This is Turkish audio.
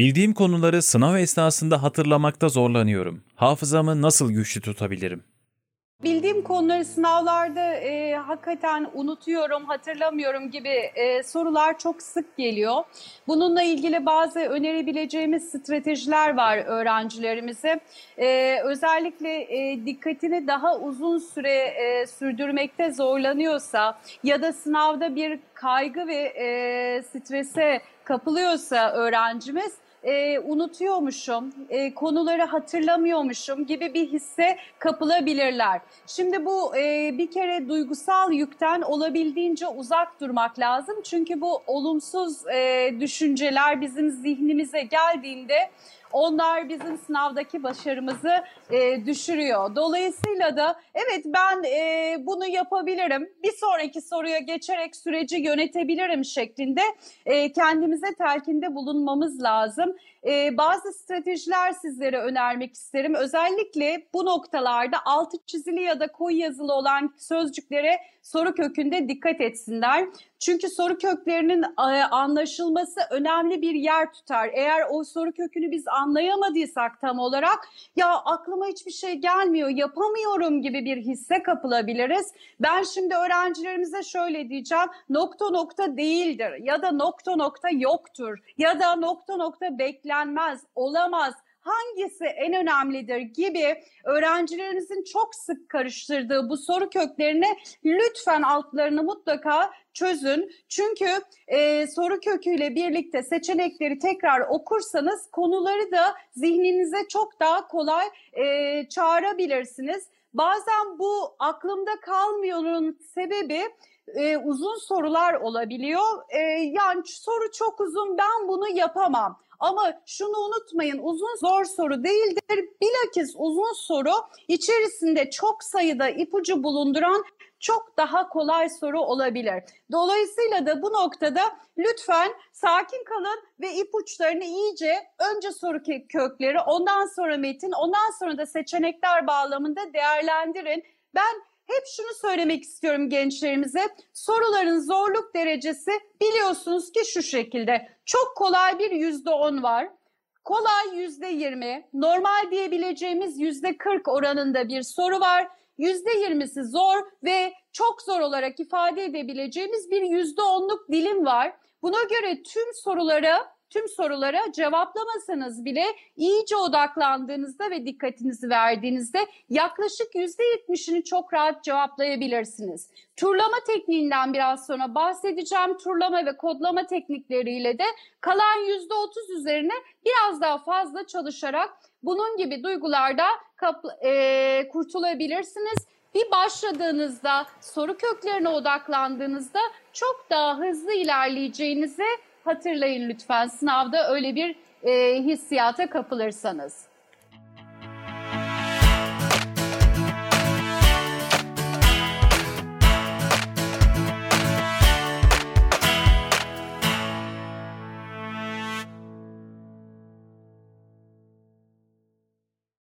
Bildiğim konuları sınav esnasında hatırlamakta zorlanıyorum. Hafızamı nasıl güçlü tutabilirim? Bildiğim konuları sınavlarda e, hakikaten unutuyorum, hatırlamıyorum gibi e, sorular çok sık geliyor. Bununla ilgili bazı önerebileceğimiz stratejiler var öğrencilerimize. E, özellikle e, dikkatini daha uzun süre e, sürdürmekte zorlanıyorsa ya da sınavda bir kaygı ve e, strese kapılıyorsa öğrencimiz e, unutuyormuşum, e, konuları hatırlamıyormuşum gibi bir hisse kapılabilirler. Şimdi bu e, bir kere duygusal yükten olabildiğince uzak durmak lazım. Çünkü bu olumsuz e, düşünceler bizim zihnimize geldiğinde onlar bizim sınavdaki başarımızı e, düşürüyor. Dolayısıyla da evet ben e, bunu yapabilirim, bir sonraki soruya geçerek süreci yönetebilirim şeklinde e, kendimize telkinde bulunmamız lazım. E, bazı stratejiler sizlere önermek isterim. Özellikle bu noktalarda altı çizili ya da koyu yazılı olan sözcüklere soru kökünde dikkat etsinler. Çünkü soru köklerinin e, anlaşılması önemli bir yer tutar. Eğer o soru kökünü biz anlayamadıysak tam olarak ya aklıma hiçbir şey gelmiyor, yapamıyorum gibi bir hisse kapılabiliriz. Ben şimdi öğrencilerimize şöyle diyeceğim. Nokta nokta değildir ya da nokta nokta yoktur ya da nokta nokta beklenmez, olamaz hangisi en önemlidir gibi öğrencilerimizin çok sık karıştırdığı bu soru köklerini lütfen altlarını mutlaka çözün. Çünkü e, soru köküyle birlikte seçenekleri tekrar okursanız konuları da zihninize çok daha kolay e, çağırabilirsiniz. Bazen bu aklımda kalmıyorun sebebi e, uzun sorular olabiliyor. E, yani soru çok uzun ben bunu yapamam. Ama şunu unutmayın uzun zor soru değildir. Bilakis uzun soru içerisinde çok sayıda ipucu bulunduran çok daha kolay soru olabilir. Dolayısıyla da bu noktada lütfen sakin kalın ve ipuçlarını iyice önce soru kökleri, ondan sonra metin, ondan sonra da seçenekler bağlamında değerlendirin. Ben hep şunu söylemek istiyorum gençlerimize. Soruların zorluk derecesi biliyorsunuz ki şu şekilde. Çok kolay bir yüzde on var. Kolay yüzde yirmi, normal diyebileceğimiz yüzde kırk oranında bir soru var. Yüzde yirmisi zor ve çok zor olarak ifade edebileceğimiz bir yüzde onluk dilim var. Buna göre tüm sorulara tüm sorulara cevaplamasanız bile iyice odaklandığınızda ve dikkatinizi verdiğinizde yaklaşık %70'ini çok rahat cevaplayabilirsiniz. Turlama tekniğinden biraz sonra bahsedeceğim. Turlama ve kodlama teknikleriyle de kalan %30 üzerine biraz daha fazla çalışarak bunun gibi duygularda e, kurtulabilirsiniz. Bir başladığınızda soru köklerine odaklandığınızda çok daha hızlı ilerleyeceğinizi hatırlayın lütfen sınavda öyle bir e, hissiyata kapılırsanız.